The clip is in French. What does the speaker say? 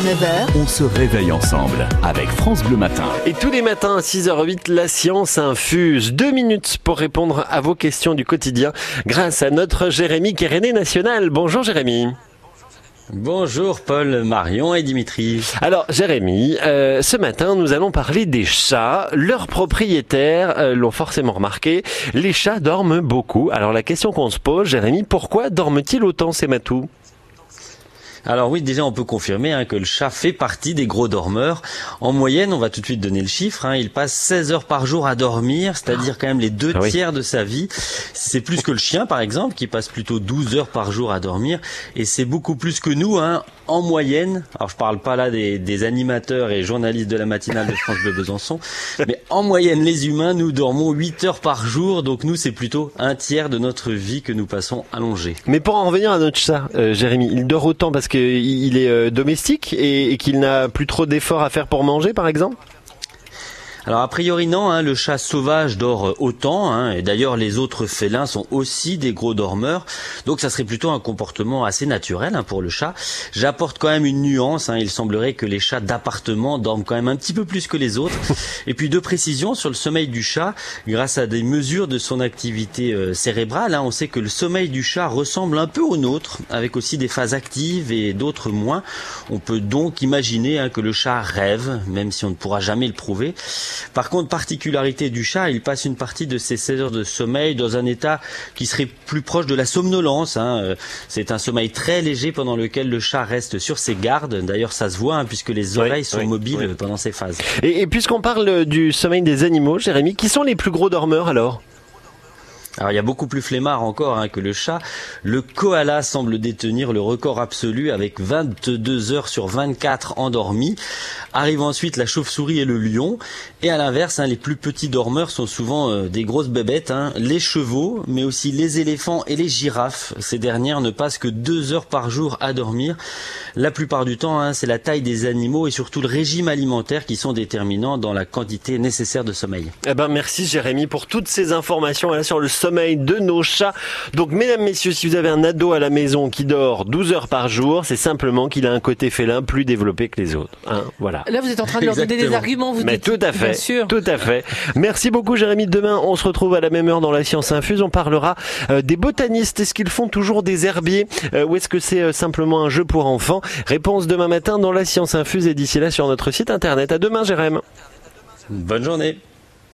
9h, On se réveille ensemble avec France Bleu Matin. Et tous les matins à 6h08, la science infuse. Deux minutes pour répondre à vos questions du quotidien grâce à notre Jérémy Kéréné National. Bonjour Jérémy. Bonjour Paul, Marion et Dimitri. Alors Jérémy, euh, ce matin nous allons parler des chats. Leurs propriétaires euh, l'ont forcément remarqué. Les chats dorment beaucoup. Alors la question qu'on se pose, Jérémy, pourquoi dorment-ils autant ces matous? Alors oui, déjà on peut confirmer hein, que le chat fait partie des gros dormeurs. En moyenne, on va tout de suite donner le chiffre, hein, il passe 16 heures par jour à dormir, c'est-à-dire quand même les deux Ah oui. tiers de sa vie. C'est plus que le chien par exemple, qui passe plutôt 12 heures par jour à dormir. Et c'est beaucoup plus que nous, hein, en moyenne. Alors je parle pas là des, des animateurs et journalistes de la matinale de France Bleu Besançon, mais en moyenne les humains, nous dormons 8 heures par jour, donc nous c'est plutôt un tiers de notre vie que nous passons allongés. Mais pour en revenir à notre chat, euh, Jérémy, il dort autant parce qu'il il est euh, domestique et qu'il n'a plus trop d'efforts à faire pour manger, par exemple? Alors a priori non, hein, le chat sauvage dort euh, autant, hein, et d'ailleurs les autres félins sont aussi des gros dormeurs, donc ça serait plutôt un comportement assez naturel hein, pour le chat. J'apporte quand même une nuance, hein, il semblerait que les chats d'appartement dorment quand même un petit peu plus que les autres. Et puis deux précisions sur le sommeil du chat, grâce à des mesures de son activité euh, cérébrale, hein, on sait que le sommeil du chat ressemble un peu au nôtre, avec aussi des phases actives et d'autres moins. On peut donc imaginer hein, que le chat rêve, même si on ne pourra jamais le prouver. Par contre, particularité du chat, il passe une partie de ses 16 heures de sommeil dans un état qui serait plus proche de la somnolence. hein. Euh, C'est un sommeil très léger pendant lequel le chat reste sur ses gardes. D'ailleurs, ça se voit hein, puisque les Oui, oreilles sont oui, mobiles oui. pendant ces phases. Et, et puisqu'on parle du sommeil des animaux, Jérémy, qui sont les plus gros dormeurs alors? Alors il y a beaucoup plus flemmard encore hein, que le chat. Le koala semble détenir le record absolu avec 22 heures sur 24 endormis. Arrive ensuite la chauve-souris et le lion. Et à l'inverse, hein, les plus petits dormeurs sont souvent euh, des grosses bébêtes. hein. Les chevaux, mais aussi les éléphants et les girafes. Ces dernières ne passent que 2 heures par jour à dormir. La plupart du temps, hein, c'est la taille des animaux et surtout le régime alimentaire qui sont déterminants dans la quantité nécessaire de sommeil. Eh ben merci Jérémy pour toutes ces informations sur le sommeil de nos chats. Donc mesdames, messieurs, si vous avez un ado à la maison qui dort 12 heures par jour, c'est simplement qu'il a un côté félin plus développé que les autres. Hein, voilà. Là, vous êtes en train de leur donner des arguments, vous Mais dites. tout à fait, Bien sûr. tout à fait. Merci beaucoup Jérémy. Demain, on se retrouve à la même heure dans la Science Infuse. On parlera euh, des botanistes. Est-ce qu'ils font toujours des herbiers euh, ou est-ce que c'est euh, simplement un jeu pour enfants? Réponse demain matin dans la Science Infuse et d'ici là sur notre site internet. À demain Jérémy. Bonne journée